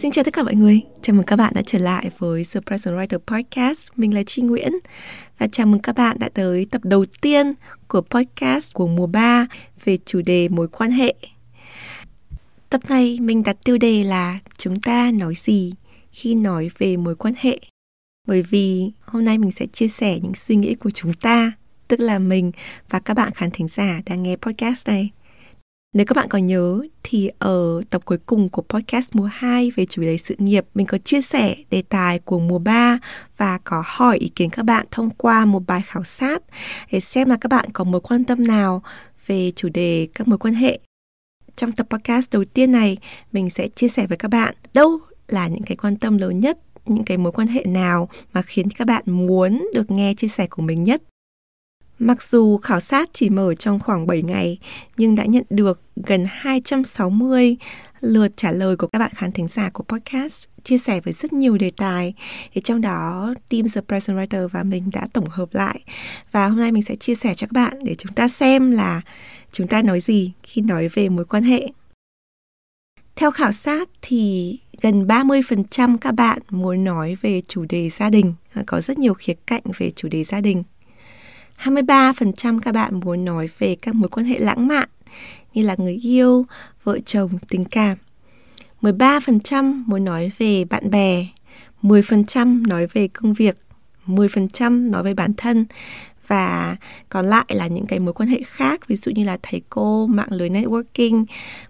Xin chào tất cả mọi người, chào mừng các bạn đã trở lại với The Present Writer Podcast. Mình là Chi Nguyễn và chào mừng các bạn đã tới tập đầu tiên của podcast của mùa 3 về chủ đề mối quan hệ. Tập này mình đặt tiêu đề là chúng ta nói gì khi nói về mối quan hệ. Bởi vì hôm nay mình sẽ chia sẻ những suy nghĩ của chúng ta, tức là mình và các bạn khán thính giả đang nghe podcast này. Nếu các bạn còn nhớ thì ở tập cuối cùng của podcast mùa 2 về chủ đề sự nghiệp, mình có chia sẻ đề tài của mùa 3 và có hỏi ý kiến các bạn thông qua một bài khảo sát để xem là các bạn có mối quan tâm nào về chủ đề các mối quan hệ. Trong tập podcast đầu tiên này, mình sẽ chia sẻ với các bạn đâu là những cái quan tâm lớn nhất, những cái mối quan hệ nào mà khiến các bạn muốn được nghe chia sẻ của mình nhất Mặc dù khảo sát chỉ mở trong khoảng 7 ngày, nhưng đã nhận được gần 260 lượt trả lời của các bạn khán thính giả của podcast chia sẻ với rất nhiều đề tài thì trong đó team The Present Writer và mình đã tổng hợp lại và hôm nay mình sẽ chia sẻ cho các bạn để chúng ta xem là chúng ta nói gì khi nói về mối quan hệ. Theo khảo sát thì gần 30% các bạn muốn nói về chủ đề gia đình, có rất nhiều khía cạnh về chủ đề gia đình. 23% các bạn muốn nói về các mối quan hệ lãng mạn như là người yêu, vợ chồng, tình cảm. 13% muốn nói về bạn bè, 10% nói về công việc, 10% nói về bản thân và còn lại là những cái mối quan hệ khác ví dụ như là thầy cô, mạng lưới networking,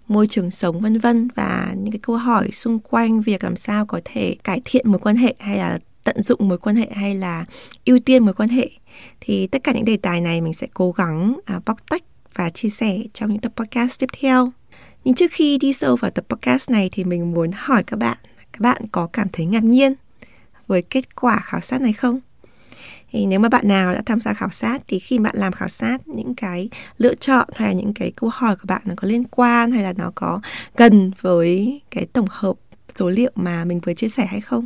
môi trường sống vân vân và những cái câu hỏi xung quanh việc làm sao có thể cải thiện mối quan hệ hay là tận dụng mối quan hệ hay là ưu tiên mối quan hệ thì tất cả những đề tài này mình sẽ cố gắng à, bóc tách và chia sẻ trong những tập podcast tiếp theo. Nhưng trước khi đi sâu vào tập podcast này thì mình muốn hỏi các bạn các bạn có cảm thấy ngạc nhiên với kết quả khảo sát này không? Thì nếu mà bạn nào đã tham gia khảo sát thì khi bạn làm khảo sát những cái lựa chọn hay là những cái câu hỏi của bạn nó có liên quan hay là nó có gần với cái tổng hợp số liệu mà mình vừa chia sẻ hay không?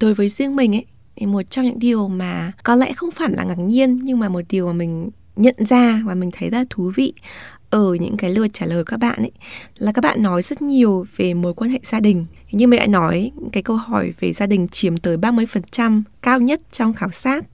Đối với riêng mình ấy, thì một trong những điều mà có lẽ không phải là ngạc nhiên, nhưng mà một điều mà mình nhận ra và mình thấy rất thú vị ở những cái lượt trả lời các bạn ấy, là các bạn nói rất nhiều về mối quan hệ gia đình. Như mình đã nói, cái câu hỏi về gia đình chiếm tới 30% cao nhất trong khảo sát.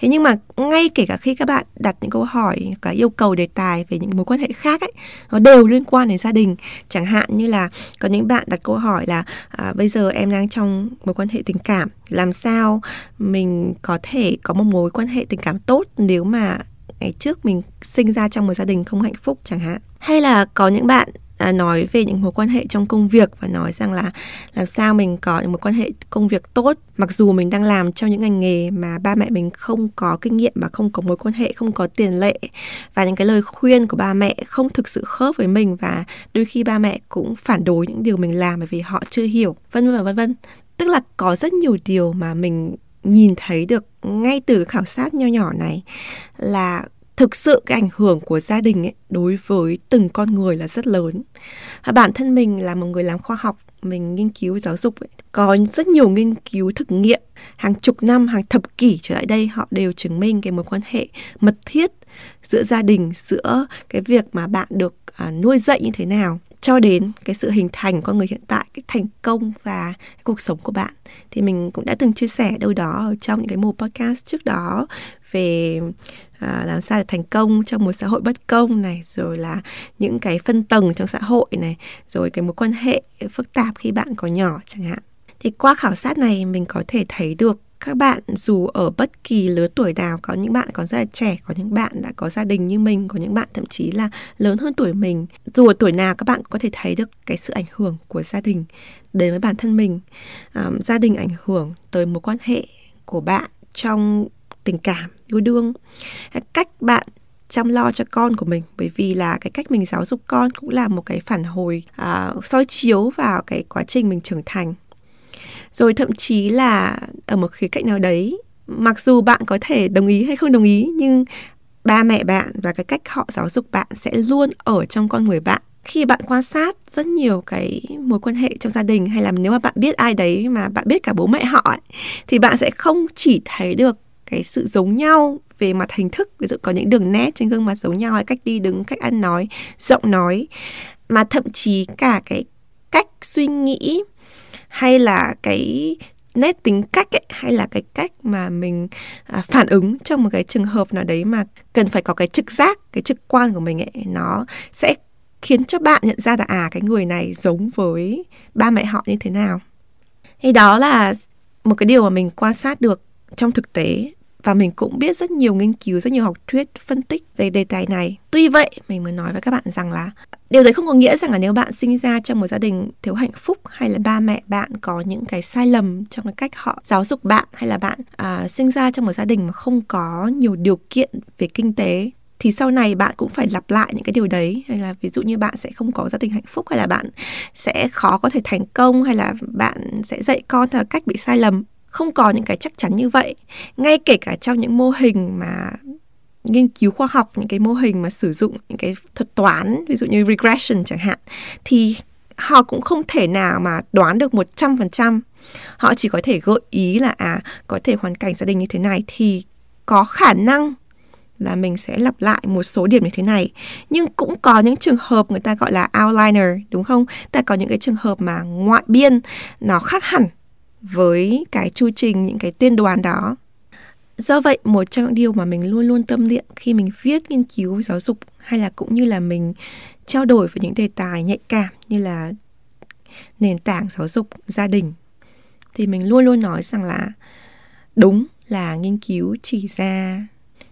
Thế nhưng mà ngay kể cả khi các bạn đặt những câu hỏi, cả yêu cầu đề tài về những mối quan hệ khác ấy, nó đều liên quan đến gia đình. Chẳng hạn như là có những bạn đặt câu hỏi là à, bây giờ em đang trong mối quan hệ tình cảm, làm sao mình có thể có một mối quan hệ tình cảm tốt nếu mà ngày trước mình sinh ra trong một gia đình không hạnh phúc chẳng hạn hay là có những bạn à, nói về những mối quan hệ trong công việc và nói rằng là làm sao mình có những mối quan hệ công việc tốt. Mặc dù mình đang làm trong những ngành nghề mà ba mẹ mình không có kinh nghiệm và không có mối quan hệ không có tiền lệ. Và những cái lời khuyên của ba mẹ không thực sự khớp với mình và đôi khi ba mẹ cũng phản đối những điều mình làm bởi vì họ chưa hiểu. Vân vân và vân vân. Tức là có rất nhiều điều mà mình nhìn thấy được ngay từ khảo sát nho nhỏ này là thực sự cái ảnh hưởng của gia đình ấy đối với từng con người là rất lớn. Và bản thân mình là một người làm khoa học mình nghiên cứu giáo dục ấy, có rất nhiều nghiên cứu thực nghiệm. Hàng chục năm hàng thập kỷ trở lại đây họ đều chứng minh cái mối quan hệ mật thiết giữa gia đình giữa cái việc mà bạn được à, nuôi dạy như thế nào cho đến cái sự hình thành con người hiện tại cái thành công và cái cuộc sống của bạn. Thì mình cũng đã từng chia sẻ đâu đó ở trong những cái mùa podcast trước đó về à, làm sao để thành công trong một xã hội bất công này rồi là những cái phân tầng trong xã hội này rồi cái mối quan hệ phức tạp khi bạn có nhỏ chẳng hạn. Thì qua khảo sát này mình có thể thấy được các bạn dù ở bất kỳ lứa tuổi nào có những bạn còn rất là trẻ có những bạn đã có gia đình như mình có những bạn thậm chí là lớn hơn tuổi mình. Dù ở tuổi nào các bạn có thể thấy được cái sự ảnh hưởng của gia đình đến với bản thân mình. À, gia đình ảnh hưởng tới mối quan hệ của bạn trong tình cảm yêu đương cách bạn chăm lo cho con của mình. Bởi vì là cái cách mình giáo dục con cũng là một cái phản hồi à, soi chiếu vào cái quá trình mình trưởng thành rồi thậm chí là ở một khía cạnh nào đấy mặc dù bạn có thể đồng ý hay không đồng ý nhưng ba mẹ bạn và cái cách họ giáo dục bạn sẽ luôn ở trong con người bạn. Khi bạn quan sát rất nhiều cái mối quan hệ trong gia đình hay là nếu mà bạn biết ai đấy mà bạn biết cả bố mẹ họ ấy, thì bạn sẽ không chỉ thấy được cái sự giống nhau về mặt hình thức. Ví dụ có những đường nét trên gương mặt giống nhau hay cách đi đứng cách ăn nói giọng nói mà thậm chí cả cái cách suy nghĩ hay là cái nét tính cách ấy, hay là cái cách mà mình à, phản ứng trong một cái trường hợp nào đấy mà cần phải có cái trực giác cái trực quan của mình ấy nó sẽ khiến cho bạn nhận ra là à cái người này giống với ba mẹ họ như thế nào. Thì đó là một cái điều mà mình quan sát được trong thực tế và mình cũng biết rất nhiều nghiên cứu, rất nhiều học thuyết phân tích về đề tài này. Tuy vậy, mình mới nói với các bạn rằng là điều đấy không có nghĩa rằng là nếu bạn sinh ra trong một gia đình thiếu hạnh phúc hay là ba mẹ bạn có những cái sai lầm trong cái cách họ giáo dục bạn hay là bạn à, sinh ra trong một gia đình mà không có nhiều điều kiện về kinh tế thì sau này bạn cũng phải lặp lại những cái điều đấy hay là ví dụ như bạn sẽ không có gia đình hạnh phúc hay là bạn sẽ khó có thể thành công hay là bạn sẽ dạy con theo cách bị sai lầm không có những cái chắc chắn như vậy ngay kể cả trong những mô hình mà nghiên cứu khoa học, những cái mô hình mà sử dụng những cái thuật toán, ví dụ như regression chẳng hạn, thì họ cũng không thể nào mà đoán được 100%. Họ chỉ có thể gợi ý là à có thể hoàn cảnh gia đình như thế này thì có khả năng là mình sẽ lặp lại một số điểm như thế này. Nhưng cũng có những trường hợp người ta gọi là outliner đúng không? Ta có những cái trường hợp mà ngoại biên nó khác hẳn với cái chu trình, những cái tiên đoán đó. Do vậy, một trong những điều mà mình luôn luôn tâm niệm khi mình viết nghiên cứu giáo dục hay là cũng như là mình trao đổi với những đề tài nhạy cảm như là nền tảng giáo dục gia đình, thì mình luôn luôn nói rằng là đúng là nghiên cứu chỉ ra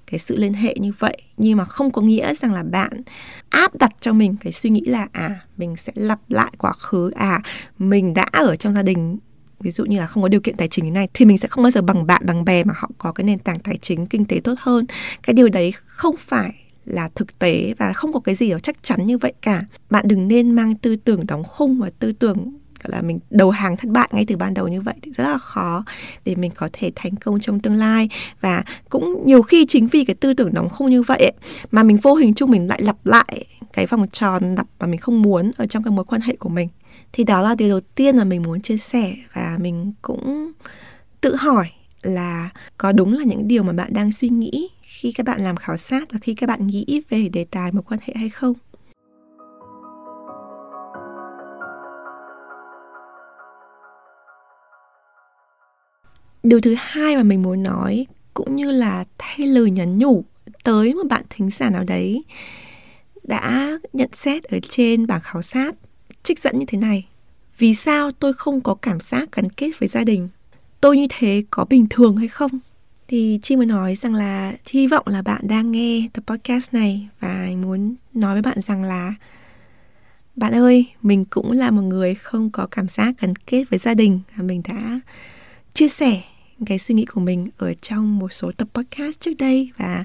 cái sự liên hệ như vậy, nhưng mà không có nghĩa rằng là bạn áp đặt cho mình cái suy nghĩ là à mình sẽ lặp lại quá khứ à mình đã ở trong gia đình ví dụ như là không có điều kiện tài chính như này thì mình sẽ không bao giờ bằng bạn bằng bè mà họ có cái nền tảng tài chính kinh tế tốt hơn. Cái điều đấy không phải là thực tế và không có cái gì đó chắc chắn như vậy cả. Bạn đừng nên mang tư tưởng đóng khung và tư tưởng gọi là mình đầu hàng thất bại ngay từ ban đầu như vậy thì rất là khó để mình có thể thành công trong tương lai. Và cũng nhiều khi chính vì cái tư tưởng đóng khung như vậy ấy, mà mình vô hình chung mình lại lặp lại cái vòng tròn lặp mà mình không muốn ở trong cái mối quan hệ của mình thì đó là điều đầu tiên mà mình muốn chia sẻ và mình cũng tự hỏi là có đúng là những điều mà bạn đang suy nghĩ khi các bạn làm khảo sát và khi các bạn nghĩ về đề tài mối quan hệ hay không? Điều thứ hai mà mình muốn nói cũng như là thay lời nhắn nhủ tới một bạn thính giả nào đấy đã nhận xét ở trên bảng khảo sát trích dẫn như thế này. Vì sao tôi không có cảm giác gắn kết với gia đình? Tôi như thế có bình thường hay không? Thì Chi muốn nói rằng là hy vọng là bạn đang nghe tập podcast này và muốn nói với bạn rằng là bạn ơi, mình cũng là một người không có cảm giác gắn kết với gia đình mình đã chia sẻ cái suy nghĩ của mình ở trong một số tập podcast trước đây và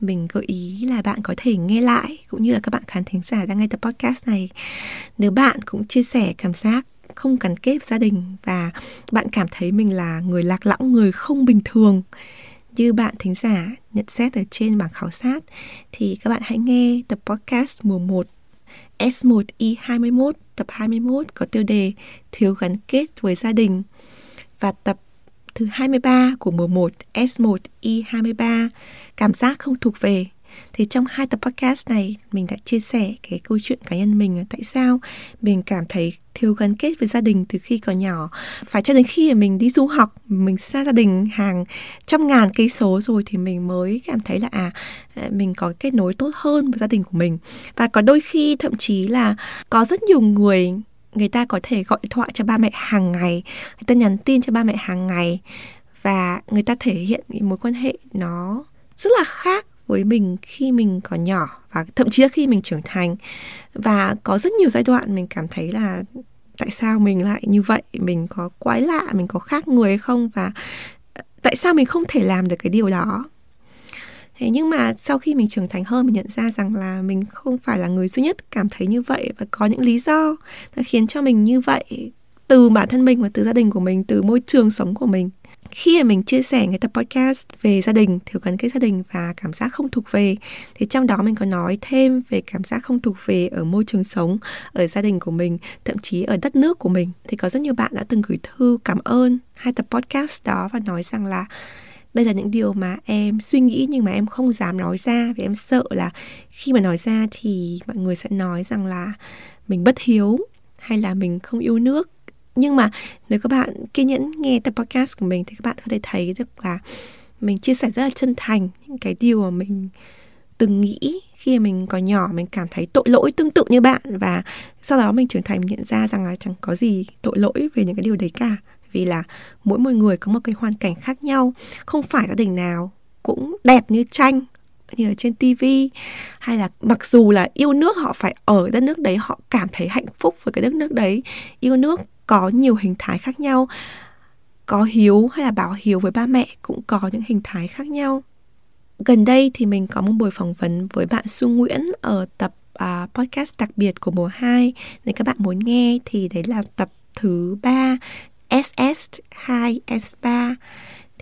mình gợi ý là bạn có thể nghe lại cũng như là các bạn khán thính giả đang nghe tập podcast này. Nếu bạn cũng chia sẻ cảm giác không gắn kết gia đình và bạn cảm thấy mình là người lạc lõng, người không bình thường như bạn thính giả nhận xét ở trên bảng khảo sát, thì các bạn hãy nghe tập podcast mùa 1 S1I21 tập 21 có tiêu đề Thiếu gắn kết với gia đình và tập thứ 23 của mùa 1 S1E23 Cảm giác không thuộc về. Thì trong hai tập podcast này, mình đã chia sẻ cái câu chuyện cá nhân mình tại sao mình cảm thấy thiếu gắn kết với gia đình từ khi còn nhỏ. Phải cho đến khi mình đi du học, mình xa gia đình hàng trăm ngàn cây số rồi thì mình mới cảm thấy là à, à mình có kết nối tốt hơn với gia đình của mình. Và có đôi khi thậm chí là có rất nhiều người người ta có thể gọi điện thoại cho ba mẹ hàng ngày, người ta nhắn tin cho ba mẹ hàng ngày và người ta thể hiện mối quan hệ nó rất là khác với mình khi mình còn nhỏ và thậm chí là khi mình trưởng thành. Và có rất nhiều giai đoạn mình cảm thấy là tại sao mình lại như vậy? Mình có quái lạ, mình có khác người hay không? Và tại sao mình không thể làm được cái điều đó? Thế nhưng mà sau khi mình trưởng thành hơn, mình nhận ra rằng là mình không phải là người duy nhất cảm thấy như vậy và có những lý do đã khiến cho mình như vậy từ bản thân mình và từ gia đình của mình, từ môi trường sống của mình. Khi mà mình chia sẻ cái tập podcast về gia đình, thiếu gắn kết gia đình và cảm giác không thuộc về, thì trong đó mình có nói thêm về cảm giác không thuộc về ở môi trường sống, ở gia đình của mình, thậm chí ở đất nước của mình. Thì có rất nhiều bạn đã từng gửi thư cảm ơn hai tập podcast đó và nói rằng là đây là những điều mà em suy nghĩ nhưng mà em không dám nói ra vì em sợ là khi mà nói ra thì mọi người sẽ nói rằng là mình bất hiếu hay là mình không yêu nước. Nhưng mà nếu các bạn kiên nhẫn nghe tập podcast của mình thì các bạn có thể thấy được là mình chia sẻ rất là chân thành những cái điều mà mình từng nghĩ khi mà mình còn nhỏ, mình cảm thấy tội lỗi tương tự như bạn và sau đó mình trưởng thành mình nhận ra rằng là chẳng có gì tội lỗi về những cái điều đấy cả vì là mỗi một người có một cái hoàn cảnh khác nhau không phải gia đình nào cũng đẹp như tranh như ở trên tivi hay là mặc dù là yêu nước họ phải ở đất nước đấy họ cảm thấy hạnh phúc với cái đất nước đấy yêu nước có nhiều hình thái khác nhau có hiếu hay là bảo hiếu với ba mẹ cũng có những hình thái khác nhau. Gần đây thì mình có một buổi phỏng vấn với bạn Su Nguyễn ở tập uh, podcast đặc biệt của mùa 2 nếu các bạn muốn nghe thì đấy là tập thứ ba SS2 S3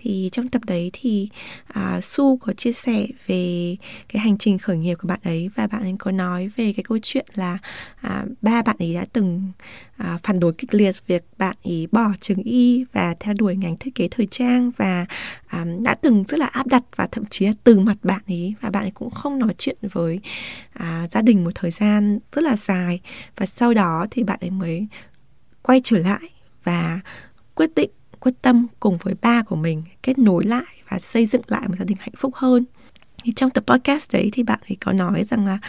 thì trong tập đấy thì à, Su có chia sẻ về cái hành trình khởi nghiệp của bạn ấy và bạn ấy có nói về cái câu chuyện là à, ba bạn ấy đã từng à, phản đối kịch liệt việc bạn ấy bỏ trường y và theo đuổi ngành thiết kế thời trang và à, đã từng rất là áp đặt và thậm chí là từ mặt bạn ấy và bạn ấy cũng không nói chuyện với à, gia đình một thời gian rất là dài. Và sau đó thì bạn ấy mới quay trở lại và quyết định, quyết tâm cùng với ba của mình kết nối lại và xây dựng lại một gia đình hạnh phúc hơn. Thì trong tập podcast đấy thì bạn ấy có nói rằng là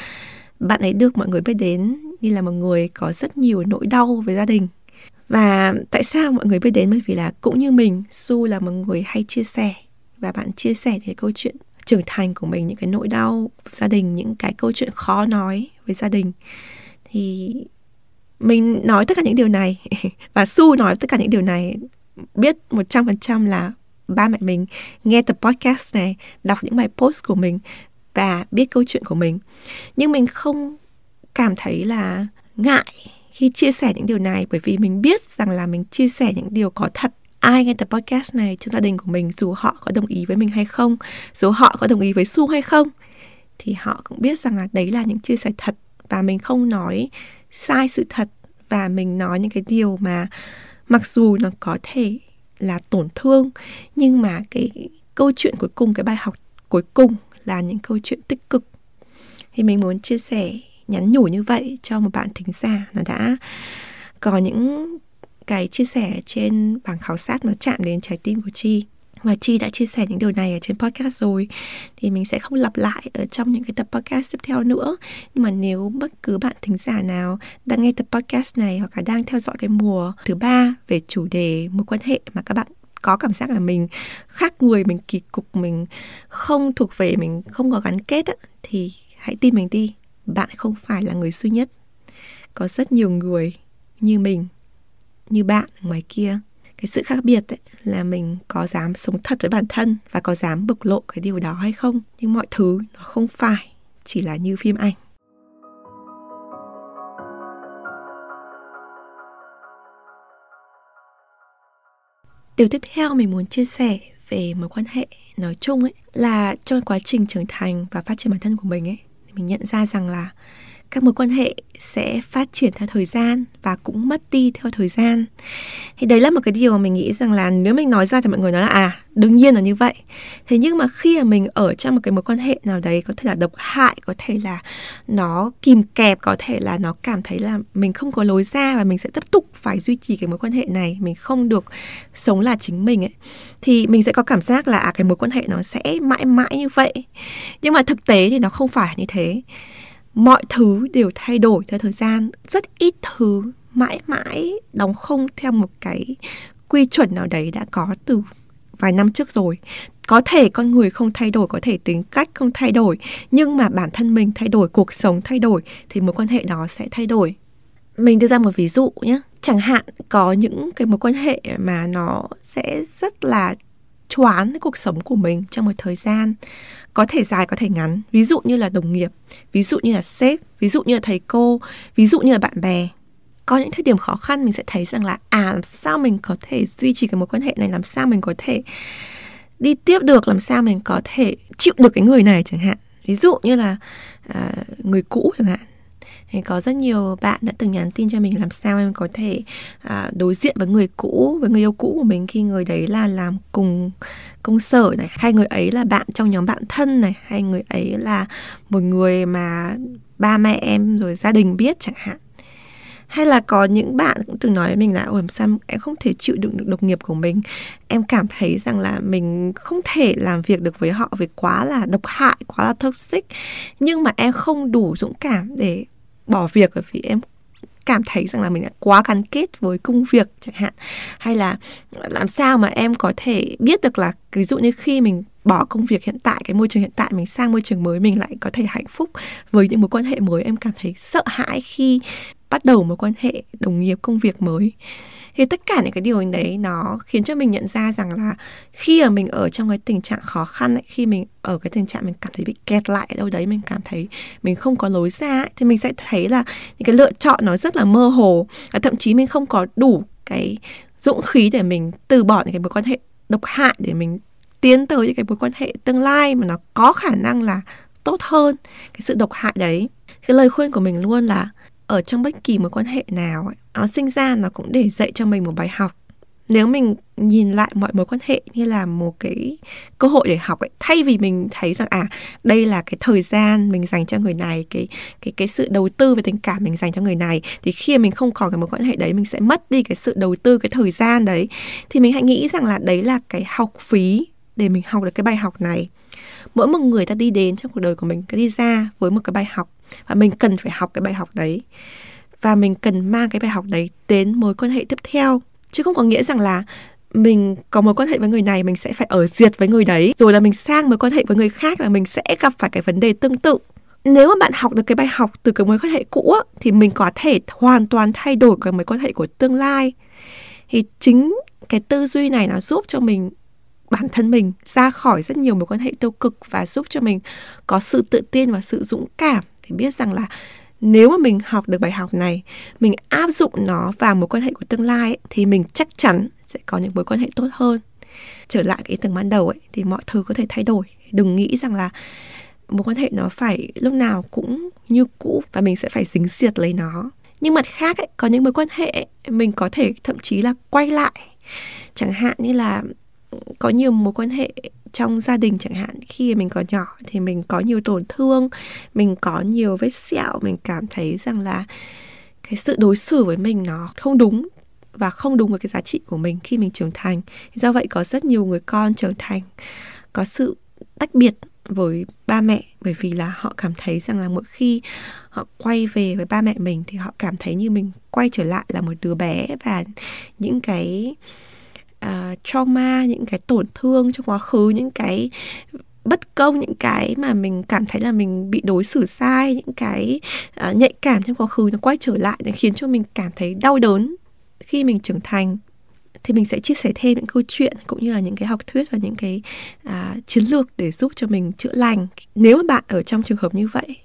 bạn ấy được mọi người biết đến như là một người có rất nhiều nỗi đau với gia đình. Và tại sao mọi người biết đến? Bởi vì là cũng như mình, su là một người hay chia sẻ và bạn chia sẻ cái câu chuyện trưởng thành của mình, những cái nỗi đau gia đình, những cái câu chuyện khó nói với gia đình. Thì mình nói tất cả những điều này và su nói tất cả những điều này biết 100% là ba mẹ mình nghe tập podcast này, đọc những bài post của mình và biết câu chuyện của mình. Nhưng mình không cảm thấy là ngại khi chia sẻ những điều này bởi vì mình biết rằng là mình chia sẻ những điều có thật ai nghe tập podcast này trong gia đình của mình dù họ có đồng ý với mình hay không dù họ có đồng ý với su hay không thì họ cũng biết rằng là đấy là những chia sẻ thật và mình không nói sai sự thật và mình nói những cái điều mà mặc dù nó có thể là tổn thương, nhưng mà cái câu chuyện cuối cùng, cái bài học cuối cùng là những câu chuyện tích cực. Thì mình muốn chia sẻ, nhắn nhủ như vậy cho một bạn thính giả nó đã có những cái chia sẻ trên bảng khảo sát nó chạm đến trái tim của chi và Chi đã chia sẻ những điều này ở trên podcast rồi. Thì mình sẽ không lặp lại ở trong những cái tập podcast tiếp theo nữa. Nhưng mà nếu bất cứ bạn thính giả nào đang nghe tập podcast này hoặc là đang theo dõi cái mùa thứ ba về chủ đề mối quan hệ mà các bạn có cảm giác là mình khác người mình kỳ cục mình không thuộc về mình không có gắn kết á, thì hãy tin mình đi. Bạn không phải là người duy nhất. Có rất nhiều người như mình như bạn ở ngoài kia cái sự khác biệt ấy, là mình có dám sống thật với bản thân và có dám bộc lộ cái điều đó hay không. Nhưng mọi thứ nó không phải chỉ là như phim ảnh. Điều tiếp theo mình muốn chia sẻ về mối quan hệ nói chung ấy là trong quá trình trưởng thành và phát triển bản thân của mình ấy mình nhận ra rằng là các mối quan hệ sẽ phát triển theo thời gian và cũng mất đi theo thời gian. Thì đấy là một cái điều mà mình nghĩ rằng là nếu mình nói ra thì mọi người nói là à đương nhiên là như vậy. Thế nhưng mà khi mà mình ở trong một cái mối quan hệ nào đấy, có thể là độc hại, có thể là nó kìm kẹp, có thể là nó cảm thấy là mình không có lối ra và mình sẽ tiếp tục phải duy trì cái mối quan hệ này, mình không được sống là chính mình ấy, thì mình sẽ có cảm giác là à cái mối quan hệ nó sẽ mãi mãi như vậy. Nhưng mà thực tế thì nó không phải như thế mọi thứ đều thay đổi theo thời gian. Rất ít thứ mãi mãi đóng không theo một cái quy chuẩn nào đấy đã có từ vài năm trước rồi. Có thể con người không thay đổi, có thể tính cách không thay đổi, nhưng mà bản thân mình thay đổi, cuộc sống thay đổi thì mối quan hệ đó sẽ thay đổi. Mình đưa ra một ví dụ nhé chẳng hạn có những cái mối quan hệ mà nó sẽ rất là choán cái cuộc sống của mình trong một thời gian có thể dài có thể ngắn. Ví dụ như là đồng nghiệp ví dụ như là sếp ví dụ như là thầy cô ví dụ như là bạn bè. Có những thời điểm khó khăn mình sẽ thấy rằng là à làm sao mình có thể duy trì cái mối quan hệ này làm sao mình có thể đi tiếp được làm sao mình có thể chịu được cái người này chẳng hạn. Ví dụ như là à, người cũ chẳng hạn thì có rất nhiều bạn đã từng nhắn tin cho mình làm sao em có thể à, đối diện với người cũ với người yêu cũ của mình khi người đấy là làm cùng công sở này hay người ấy là bạn trong nhóm bạn thân này hay người ấy là một người mà ba mẹ em rồi gia đình biết chẳng hạn. Hay là có những bạn cũng từng nói với mình là ôi làm sao em không thể chịu đựng được độc nghiệp của mình? Em cảm thấy rằng là mình không thể làm việc được với họ vì quá là độc hại quá là toxic. Nhưng mà em không đủ dũng cảm để bỏ việc bởi vì em cảm thấy rằng là mình đã quá gắn kết với công việc chẳng hạn. Hay là làm sao mà em có thể biết được là ví dụ như khi mình bỏ công việc hiện tại, cái môi trường hiện tại mình sang môi trường mới, mình lại có thể hạnh phúc với những mối quan hệ mới, em cảm thấy sợ hãi khi bắt đầu mối quan hệ đồng nghiệp, công việc mới thì tất cả những cái điều đấy nó khiến cho mình nhận ra rằng là khi mà mình ở trong cái tình trạng khó khăn ấy, khi mình ở cái tình trạng mình cảm thấy bị kẹt lại ở đâu đấy mình cảm thấy mình không có lối ra ấy, thì mình sẽ thấy là những cái lựa chọn nó rất là mơ hồ. Và thậm chí mình không có đủ cái dũng khí để mình từ bỏ những cái mối quan hệ độc hại để mình tiến tới những cái mối quan hệ tương lai mà nó có khả năng là tốt hơn cái sự độc hại đấy. Cái lời khuyên của mình luôn là ở trong bất kỳ mối quan hệ nào ấy, nó sinh ra nó cũng để dạy cho mình một bài học. Nếu mình nhìn lại mọi mối quan hệ như là một cái cơ hội để học ấy thay vì mình thấy rằng à đây là cái thời gian mình dành cho người này cái cái cái sự đầu tư về tình cảm mình dành cho người này thì khi mình không còn cái mối quan hệ đấy mình sẽ mất đi cái sự đầu tư cái thời gian đấy thì mình hãy nghĩ rằng là đấy là cái học phí để mình học được cái bài học này. Mỗi một người ta đi đến trong cuộc đời của mình cái đi ra với một cái bài học và mình cần phải học cái bài học đấy. Và mình cần mang cái bài học đấy đến mối quan hệ tiếp theo. Chứ không có nghĩa rằng là mình có mối quan hệ với người này, mình sẽ phải ở diệt với người đấy. Rồi là mình sang mối quan hệ với người khác là mình sẽ gặp phải cái vấn đề tương tự. Nếu mà bạn học được cái bài học từ cái mối quan hệ cũ thì mình có thể hoàn toàn thay đổi cái mối quan hệ của tương lai. Thì chính cái tư duy này nó giúp cho mình, bản thân mình ra khỏi rất nhiều mối quan hệ tiêu cực và giúp cho mình có sự tự tin và sự dũng cảm thì biết rằng là nếu mà mình học được bài học này mình áp dụng nó vào mối quan hệ của tương lai ấy, thì mình chắc chắn sẽ có những mối quan hệ tốt hơn. Trở lại cái ý tưởng ban đầu ấy thì mọi thứ có thể thay đổi. Đừng nghĩ rằng là mối quan hệ nó phải lúc nào cũng như cũ và mình sẽ phải dính diệt lấy nó. Nhưng mặt khác ấy, có những mối quan hệ ấy, mình có thể thậm chí là quay lại. Chẳng hạn như là có nhiều mối quan hệ trong gia đình chẳng hạn. Khi mình còn nhỏ thì mình có nhiều tổn thương, mình có nhiều vết sẹo, mình cảm thấy rằng là cái sự đối xử với mình nó không đúng và không đúng với cái giá trị của mình khi mình trưởng thành. Do vậy có rất nhiều người con trưởng thành có sự tách biệt với ba mẹ bởi vì là họ cảm thấy rằng là mỗi khi họ quay về với ba mẹ mình thì họ cảm thấy như mình quay trở lại là một đứa bé và những cái uh, trauma những cái tổn thương trong quá khứ những cái bất công những cái mà mình cảm thấy là mình bị đối xử sai những cái uh, nhạy cảm trong quá khứ nó quay trở lại nó khiến cho mình cảm thấy đau đớn khi mình trưởng thành. Thì mình sẽ chia sẻ thêm những câu chuyện cũng như là những cái học thuyết và những cái uh, chiến lược để giúp cho mình chữa lành nếu mà bạn ở trong trường hợp như vậy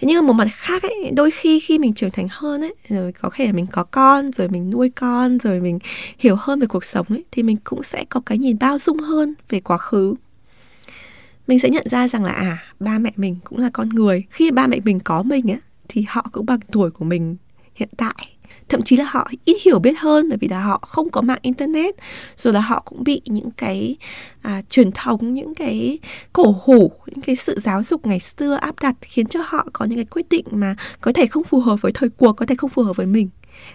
thế nhưng một mặt khác ấy, đôi khi khi mình trưởng thành hơn ấy, rồi có thể là mình có con, rồi mình nuôi con, rồi mình hiểu hơn về cuộc sống ấy, thì mình cũng sẽ có cái nhìn bao dung hơn về quá khứ. Mình sẽ nhận ra rằng là à ba mẹ mình cũng là con người. Khi ba mẹ mình có mình á thì họ cũng bằng tuổi của mình hiện tại thậm chí là họ ít hiểu biết hơn bởi vì là họ không có mạng internet rồi là họ cũng bị những cái à, truyền thống những cái cổ hủ những cái sự giáo dục ngày xưa áp đặt khiến cho họ có những cái quyết định mà có thể không phù hợp với thời cuộc có thể không phù hợp với mình.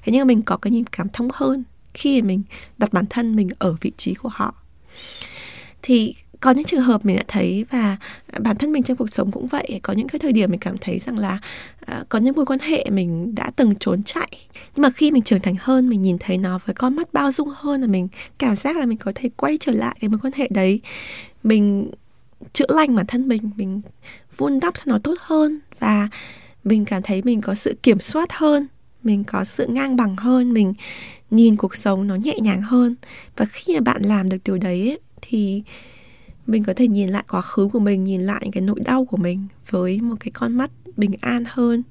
Thế nhưng mà mình có cái nhìn cảm thông hơn khi mình đặt bản thân mình ở vị trí của họ. Thì có những trường hợp mình đã thấy và bản thân mình trong cuộc sống cũng vậy có những cái thời điểm mình cảm thấy rằng là à, có những mối quan hệ mình đã từng trốn chạy nhưng mà khi mình trưởng thành hơn mình nhìn thấy nó với con mắt bao dung hơn là mình cảm giác là mình có thể quay trở lại cái mối quan hệ đấy. Mình chữa lành bản thân mình mình vun đắp cho nó tốt hơn và mình cảm thấy mình có sự kiểm soát hơn mình có sự ngang bằng hơn mình nhìn cuộc sống nó nhẹ nhàng hơn. Và khi mà bạn làm được điều đấy ấy, thì mình có thể nhìn lại quá khứ của mình, nhìn lại những cái nỗi đau của mình với một cái con mắt bình an hơn.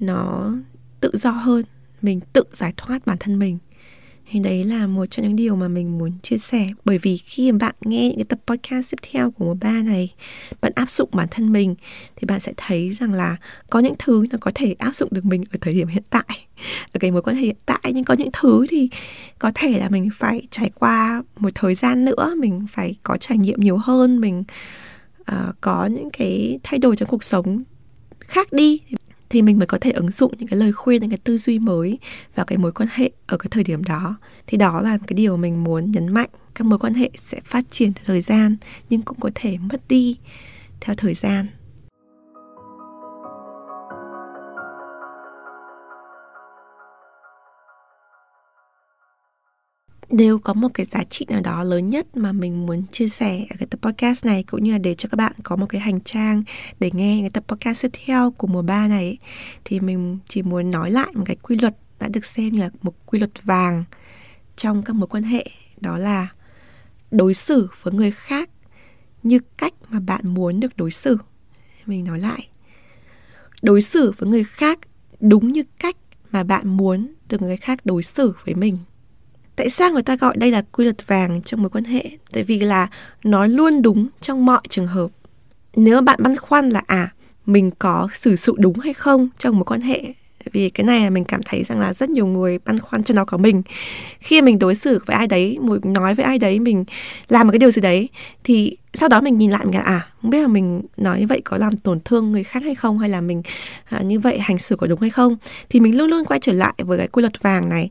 Nó tự do hơn, mình tự giải thoát bản thân mình. Thì đấy là một trong những điều mà mình muốn chia sẻ. Bởi vì khi bạn nghe những cái tập podcast tiếp theo của một ba này, bạn áp dụng bản thân mình, thì bạn sẽ thấy rằng là có những thứ nó có thể áp dụng được mình ở thời điểm hiện tại ở cái mối quan hệ hiện tại nhưng có những thứ thì có thể là mình phải trải qua một thời gian nữa mình phải có trải nghiệm nhiều hơn mình uh, có những cái thay đổi trong cuộc sống khác đi. Thì mình mới có thể ứng dụng những cái lời khuyên những cái tư duy mới vào cái mối quan hệ ở cái thời điểm đó. Thì đó là cái điều mình muốn nhấn mạnh. Các mối quan hệ sẽ phát triển theo thời gian nhưng cũng có thể mất đi theo thời gian. Đều có một cái giá trị nào đó lớn nhất mà mình muốn chia sẻ ở cái tập podcast này, cũng như là để cho các bạn có một cái hành trang để nghe cái tập podcast tiếp theo của mùa 3 này thì mình chỉ muốn nói lại một cái quy luật đã được xem như là một quy luật vàng trong các mối quan hệ, đó là đối xử với người khác như cách mà bạn muốn được đối xử. Mình nói lại, đối xử với người khác đúng như cách mà bạn muốn được người khác đối xử với mình tại sao người ta gọi đây là quy luật vàng trong mối quan hệ? Tại vì là nó luôn đúng trong mọi trường hợp. Nếu bạn băn khoăn là à mình có xử sự đúng hay không trong mối quan hệ? Vì cái này là mình cảm thấy rằng là rất nhiều người băn khoăn cho nó có mình. Khi mình đối xử với ai đấy mình nói với ai đấy mình làm một cái điều gì đấy thì sau đó mình nhìn lại mình là à không biết là mình nói như vậy có làm tổn thương người khác hay không? Hay là mình à, như vậy hành xử có đúng hay không? Thì mình luôn luôn quay trở lại với cái quy luật vàng này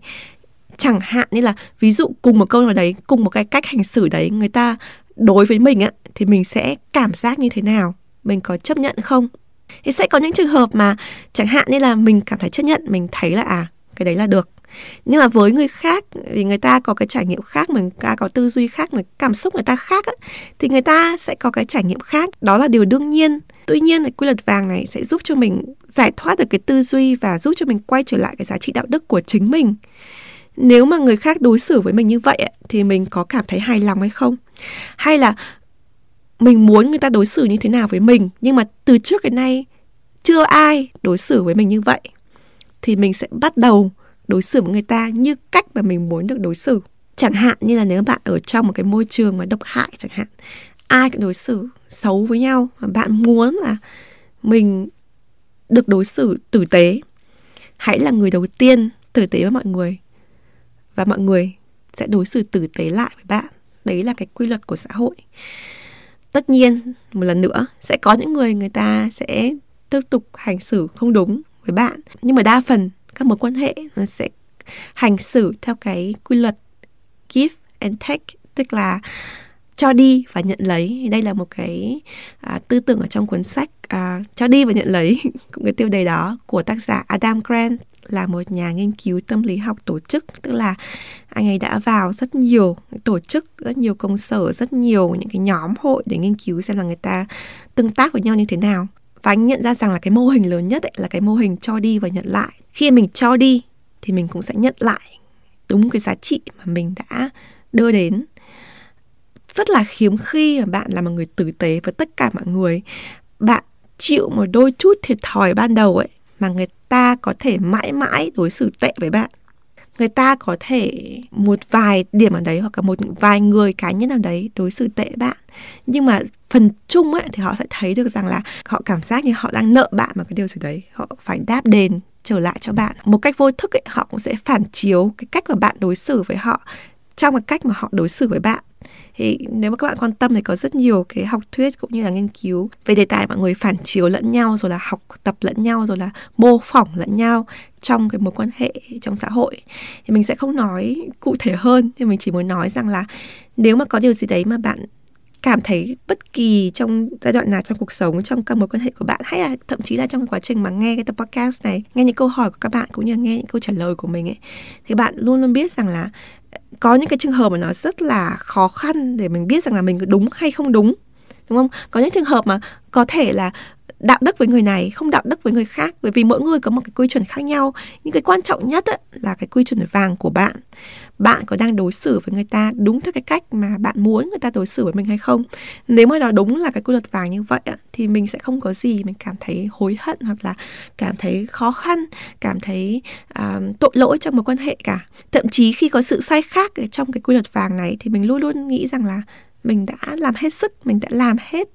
chẳng hạn như là ví dụ cùng một câu nào đấy cùng một cái cách hành xử đấy người ta đối với mình á thì mình sẽ cảm giác như thế nào? Mình có chấp nhận không? Thì sẽ có những trường hợp mà chẳng hạn như là mình cảm thấy chấp nhận mình thấy là à cái đấy là được. Nhưng mà với người khác vì người ta có cái trải nghiệm khác mình ta có tư duy khác mà cảm xúc người ta khác á, thì người ta sẽ có cái trải nghiệm khác. Đó là điều đương nhiên. Tuy nhiên cái quy luật vàng này sẽ giúp cho mình giải thoát được cái tư duy và giúp cho mình quay trở lại cái giá trị đạo đức của chính mình nếu mà người khác đối xử với mình như vậy thì mình có cảm thấy hài lòng hay không? Hay là mình muốn người ta đối xử như thế nào với mình, nhưng mà từ trước đến nay chưa ai đối xử với mình như vậy, thì mình sẽ bắt đầu đối xử với người ta như cách mà mình muốn được đối xử. Chẳng hạn như là nếu bạn ở trong một cái môi trường mà độc hại chẳng hạn, ai cũng đối xử xấu với nhau, mà bạn muốn là mình được đối xử tử tế. Hãy là người đầu tiên tử tế với mọi người và mọi người sẽ đối xử tử tế lại với bạn. Đấy là cái quy luật của xã hội. Tất nhiên một lần nữa sẽ có những người người ta sẽ tiếp tục hành xử không đúng với bạn. Nhưng mà đa phần các mối quan hệ nó sẽ hành xử theo cái quy luật give and take. Tức là cho đi và nhận lấy. Đây là một cái à, tư tưởng ở trong cuốn sách à, cho đi và nhận lấy. Cũng cái tiêu đề đó của tác giả Adam Grant là một nhà nghiên cứu tâm lý học tổ chức. Tức là anh ấy đã vào rất nhiều tổ chức, rất nhiều công sở, rất nhiều những cái nhóm hội để nghiên cứu xem là người ta tương tác với nhau như thế nào. Và anh nhận ra rằng là cái mô hình lớn nhất ấy là cái mô hình cho đi và nhận lại. Khi mình cho đi thì mình cũng sẽ nhận lại đúng cái giá trị mà mình đã đưa đến. Rất là hiếm khi mà bạn là một người tử tế với tất cả mọi người. Bạn chịu một đôi chút thiệt thòi ban đầu ấy mà người ta có thể mãi mãi đối xử tệ với bạn. Người ta có thể một vài điểm ở đấy hoặc là một vài người cá nhân nào đấy đối xử tệ bạn. Nhưng mà phần chung ấy, thì họ sẽ thấy được rằng là họ cảm giác như họ đang nợ bạn một cái điều gì đấy. Họ phải đáp đền trở lại cho bạn. Một cách vô thức ấy, họ cũng sẽ phản chiếu cái cách mà bạn đối xử với họ trong cái cách mà họ đối xử với bạn thì nếu mà các bạn quan tâm thì có rất nhiều cái học thuyết cũng như là nghiên cứu về đề tài mọi người phản chiếu lẫn nhau, rồi là học tập lẫn nhau, rồi là mô phỏng lẫn nhau trong cái mối quan hệ trong xã hội. Thì mình sẽ không nói cụ thể hơn, nhưng mình chỉ muốn nói rằng là nếu mà có điều gì đấy mà bạn cảm thấy bất kỳ trong giai đoạn nào trong cuộc sống, trong các mối quan hệ của bạn, hay là thậm chí là trong quá trình mà nghe cái tập podcast này, nghe những câu hỏi của các bạn cũng như nghe những câu trả lời của mình ấy, thì bạn luôn luôn biết rằng là có những cái trường hợp mà nó rất là khó khăn để mình biết rằng là mình đúng hay không đúng đúng không? Có những trường hợp mà có thể là đạo đức với người này không đạo đức với người khác bởi vì mỗi người có một cái quy chuẩn khác nhau. Nhưng cái quan trọng nhất ấy, là cái quy chuẩn vàng của bạn bạn có đang đối xử với người ta đúng theo cái cách mà bạn muốn người ta đối xử với mình hay không. Nếu mà nó đúng là cái quy luật vàng như vậy thì mình sẽ không có gì mình cảm thấy hối hận hoặc là cảm thấy khó khăn cảm thấy uh, tội lỗi trong mối quan hệ cả. Thậm chí khi có sự sai khác ở trong cái quy luật vàng này thì mình luôn luôn nghĩ rằng là mình đã làm hết sức mình đã làm hết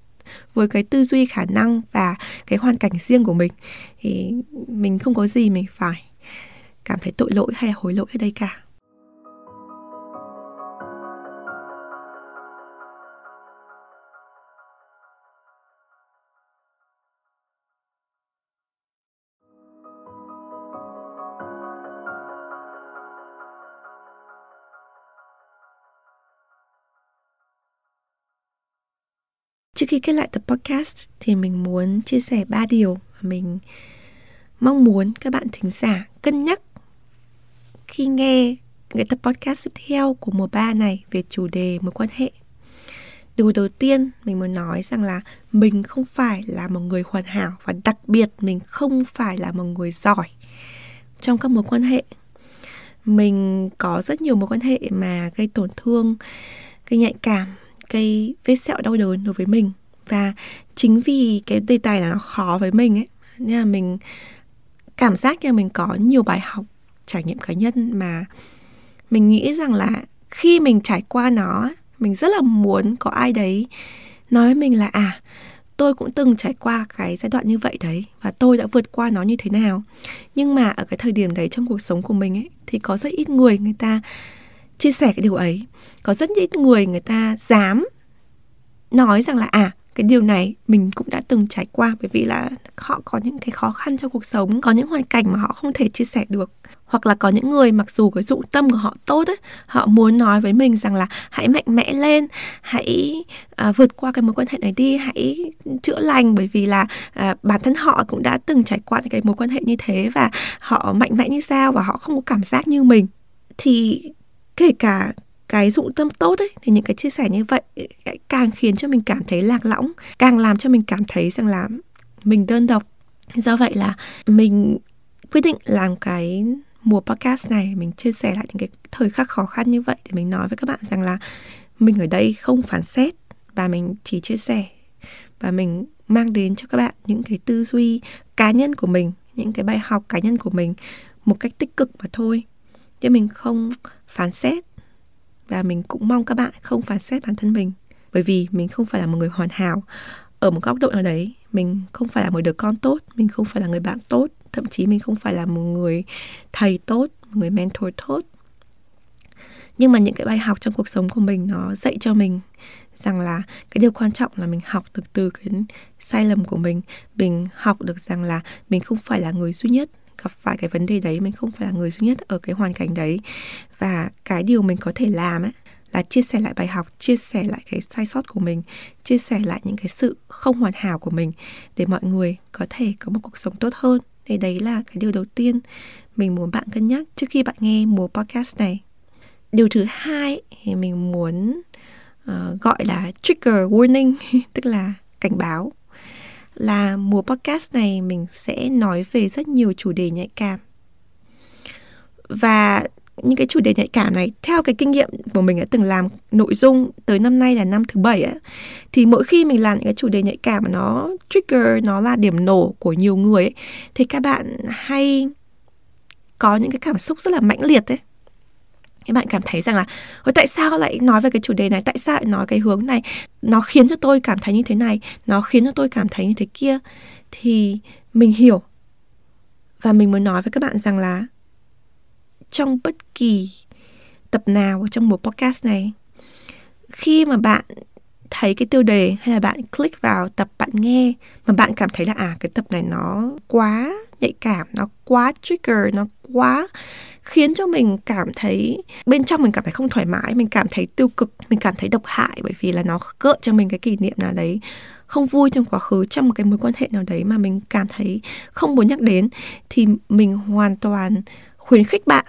với cái tư duy khả năng và cái hoàn cảnh riêng của mình. Thì mình không có gì mình phải cảm thấy tội lỗi hay là hối lỗi ở đây cả. Trước khi kết lại tập podcast thì mình muốn chia sẻ ba điều mà mình mong muốn các bạn thính giả cân nhắc khi nghe cái tập podcast tiếp theo của mùa ba này về chủ đề mối quan hệ. Điều đầu tiên mình muốn nói rằng là mình không phải là một người hoàn hảo và đặc biệt mình không phải là một người giỏi trong các mối quan hệ. Mình có rất nhiều mối quan hệ mà gây tổn thương, gây nhạy cảm cái vết sẹo đau đớn đối với mình. Và chính vì cái đề tài nó khó với mình ấy, nên là mình cảm giác như mình có nhiều bài học, trải nghiệm cá nhân mà mình nghĩ rằng là khi mình trải qua nó, mình rất là muốn có ai đấy nói với mình là à tôi cũng từng trải qua cái giai đoạn như vậy đấy và tôi đã vượt qua nó như thế nào. Nhưng mà ở cái thời điểm đấy trong cuộc sống của mình ấy, thì có rất ít người người ta chia sẻ cái điều ấy. Có rất ít người người ta dám nói rằng là à cái điều này mình cũng đã từng trải qua bởi vì là họ có những cái khó khăn trong cuộc sống có những hoàn cảnh mà họ không thể chia sẻ được. Hoặc là có những người mặc dù cái dụng tâm của họ tốt ấy họ muốn nói với mình rằng là hãy mạnh mẽ lên hãy à, vượt qua cái mối quan hệ này đi hãy chữa lành bởi vì là à, bản thân họ cũng đã từng trải qua cái mối quan hệ như thế và họ mạnh mẽ như sao và họ không có cảm giác như mình. Thì kể cả cái dụng tâm tốt ấy, thì những cái chia sẻ như vậy càng khiến cho mình cảm thấy lạc lõng, càng làm cho mình cảm thấy rằng là mình đơn độc. Do vậy là mình quyết định làm cái mùa podcast này, mình chia sẻ lại những cái thời khắc khó khăn như vậy để mình nói với các bạn rằng là mình ở đây không phán xét và mình chỉ chia sẻ và mình mang đến cho các bạn những cái tư duy cá nhân của mình, những cái bài học cá nhân của mình một cách tích cực mà thôi chứ mình không phán xét. Và mình cũng mong các bạn không phán xét bản thân mình. Bởi vì mình không phải là một người hoàn hảo. Ở một góc độ nào đấy, mình không phải là một đứa con tốt, mình không phải là người bạn tốt, thậm chí mình không phải là một người thầy tốt, một người mentor tốt. Nhưng mà những cái bài học trong cuộc sống của mình nó dạy cho mình rằng là cái điều quan trọng là mình học được từ cái sai lầm của mình. Mình học được rằng là mình không phải là người duy nhất gặp phải cái vấn đề đấy mình không phải là người duy nhất ở cái hoàn cảnh đấy. Và cái điều mình có thể làm ấy là chia sẻ lại bài học chia sẻ lại cái sai sót của mình chia sẻ lại những cái sự không hoàn hảo của mình để mọi người có thể có một cuộc sống tốt hơn. Thì đấy là cái điều đầu tiên mình muốn bạn cân nhắc trước khi bạn nghe mùa podcast này. Điều thứ hai thì mình muốn uh, gọi là trigger warning tức là cảnh báo là mùa podcast này mình sẽ nói về rất nhiều chủ đề nhạy cảm. Và những cái chủ đề nhạy cảm này theo cái kinh nghiệm của mình đã từng làm nội dung tới năm nay là năm thứ bảy á thì mỗi khi mình làm những cái chủ đề nhạy cảm mà nó trigger nó là điểm nổ của nhiều người ấy, thì các bạn hay có những cái cảm xúc rất là mãnh liệt ấy các bạn cảm thấy rằng là Ôi, tại sao lại nói về cái chủ đề này? Tại sao lại nói cái hướng này? Nó khiến cho tôi cảm thấy như thế này nó khiến cho tôi cảm thấy như thế kia. Thì mình hiểu. Và mình muốn nói với các bạn rằng là trong bất kỳ tập nào trong một podcast này khi mà bạn thấy cái tiêu đề hay là bạn click vào tập bạn nghe mà bạn cảm thấy là à cái tập này nó quá nhạy cảm nó quá trigger nó quá khiến cho mình cảm thấy bên trong mình cảm thấy không thoải mái mình cảm thấy tiêu cực mình cảm thấy độc hại bởi vì là nó gợi cho mình cái kỷ niệm nào đấy không vui trong quá khứ trong một cái mối quan hệ nào đấy mà mình cảm thấy không muốn nhắc đến thì mình hoàn toàn khuyến khích bạn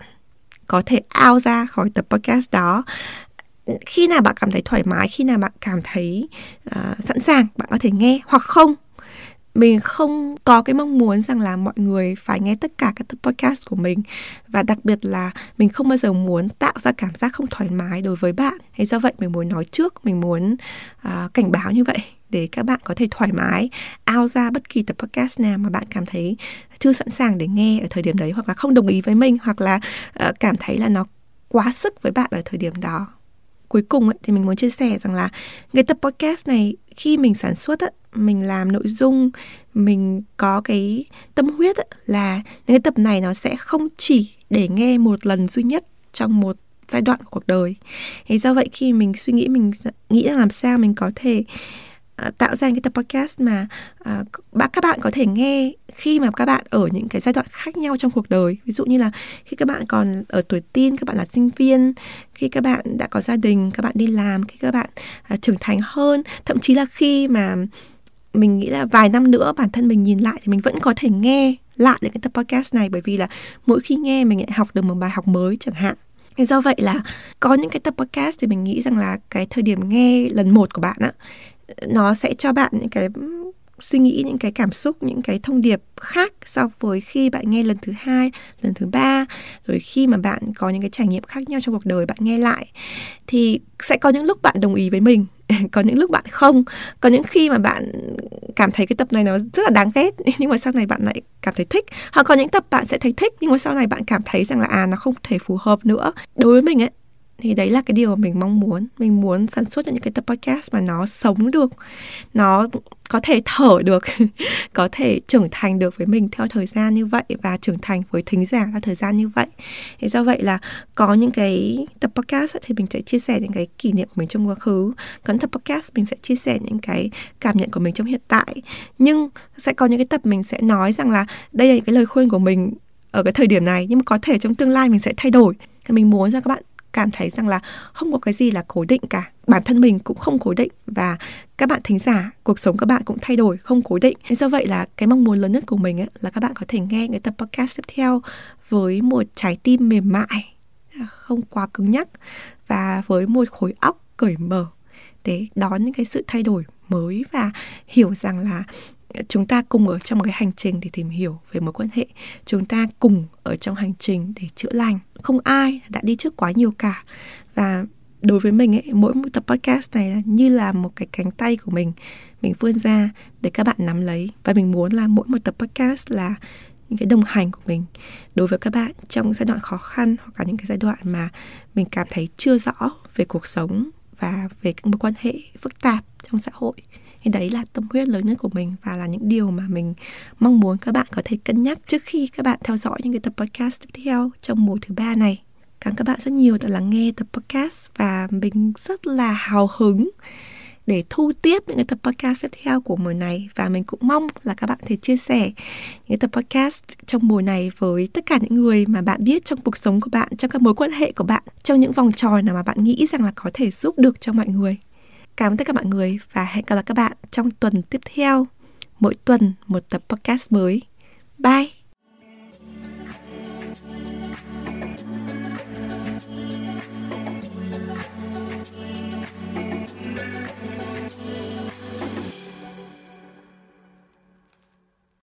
có thể ao ra khỏi tập podcast đó. Khi nào bạn cảm thấy thoải mái khi nào bạn cảm thấy uh, sẵn sàng bạn có thể nghe hoặc không mình không có cái mong muốn rằng là mọi người phải nghe tất cả các tập podcast của mình. Và đặc biệt là mình không bao giờ muốn tạo ra cảm giác không thoải mái đối với bạn. Hay do vậy mình muốn nói trước mình muốn uh, cảnh báo như vậy để các bạn có thể thoải mái ao ra bất kỳ tập podcast nào mà bạn cảm thấy chưa sẵn sàng để nghe ở thời điểm đấy hoặc là không đồng ý với mình hoặc là uh, cảm thấy là nó quá sức với bạn ở thời điểm đó. Cuối cùng ấy, thì mình muốn chia sẻ rằng là cái tập podcast này khi mình sản xuất ấy, mình làm nội dung mình có cái tâm huyết ấy, là những cái tập này nó sẽ không chỉ để nghe một lần duy nhất trong một giai đoạn của cuộc đời. Thế do vậy khi mình suy nghĩ mình nghĩ là làm sao mình có thể uh, tạo ra cái tập podcast mà uh, các bạn có thể nghe khi mà các bạn ở những cái giai đoạn khác nhau trong cuộc đời. Ví dụ như là khi các bạn còn ở tuổi teen các bạn là sinh viên khi các bạn đã có gia đình các bạn đi làm khi các bạn uh, trưởng thành hơn thậm chí là khi mà mình nghĩ là vài năm nữa bản thân mình nhìn lại thì mình vẫn có thể nghe lại những cái tập podcast này. Bởi vì là mỗi khi nghe mình lại học được một bài học mới chẳng hạn. Thế do vậy là có những cái tập podcast thì mình nghĩ rằng là cái thời điểm nghe lần một của bạn á, nó sẽ cho bạn những cái suy nghĩ, những cái cảm xúc, những cái thông điệp khác so với khi bạn nghe lần thứ hai, lần thứ ba. Rồi khi mà bạn có những cái trải nghiệm khác nhau trong cuộc đời bạn nghe lại thì sẽ có những lúc bạn đồng ý với mình. có những lúc bạn không, có những khi mà bạn cảm thấy cái tập này nó rất là đáng ghét, nhưng mà sau này bạn lại cảm thấy thích. Hoặc có những tập bạn sẽ thấy thích, nhưng mà sau này bạn cảm thấy rằng là à nó không thể phù hợp nữa. Đối với mình ấy thì đấy là cái điều mà mình mong muốn. Mình muốn sản xuất những cái tập podcast mà nó sống được, nó có thể thở được, có thể trưởng thành được với mình theo thời gian như vậy và trưởng thành với thính giả theo thời gian như vậy. Thế do vậy là có những cái tập podcast thì mình sẽ chia sẻ những cái kỷ niệm của mình trong quá khứ. Còn tập podcast mình sẽ chia sẻ những cái cảm nhận của mình trong hiện tại. Nhưng sẽ có những cái tập mình sẽ nói rằng là đây là những cái lời khuyên của mình ở cái thời điểm này, nhưng mà có thể trong tương lai mình sẽ thay đổi. Thì mình muốn cho các bạn cảm thấy rằng là không có cái gì là cố định cả. Bản thân mình cũng không cố định và các bạn thính giả cuộc sống các bạn cũng thay đổi không cố định. Do vậy là cái mong muốn lớn nhất của mình ấy, là các bạn có thể nghe cái tập podcast tiếp theo với một trái tim mềm mại không quá cứng nhắc và với một khối óc cởi mở. Để đón những cái sự thay đổi mới và hiểu rằng là chúng ta cùng ở trong một cái hành trình để tìm hiểu về mối quan hệ. Chúng ta cùng ở trong hành trình để chữa lành. Không ai đã đi trước quá nhiều cả. Và đối với mình ấy, mỗi một tập podcast này như là một cái cánh tay của mình. Mình vươn ra để các bạn nắm lấy. Và mình muốn là mỗi một tập podcast là những cái đồng hành của mình. Đối với các bạn trong giai đoạn khó khăn hoặc là những cái giai đoạn mà mình cảm thấy chưa rõ về cuộc sống và về các mối quan hệ phức tạp trong xã hội thì đấy là tâm huyết lớn nhất của mình và là những điều mà mình mong muốn các bạn có thể cân nhắc trước khi các bạn theo dõi những cái tập podcast tiếp theo trong mùa thứ ba này. Cảm ơn các bạn rất nhiều đã lắng nghe tập podcast và mình rất là hào hứng để thu tiếp những cái tập podcast tiếp theo của mùa này. Và mình cũng mong là các bạn thể chia sẻ những tập podcast trong mùa này với tất cả những người mà bạn biết trong cuộc sống của bạn, trong các mối quan hệ của bạn, trong những vòng tròn nào mà bạn nghĩ rằng là có thể giúp được cho mọi người. Cảm ơn tất cả mọi người và hẹn gặp lại các bạn trong tuần tiếp theo. Mỗi tuần một tập podcast mới. Bye!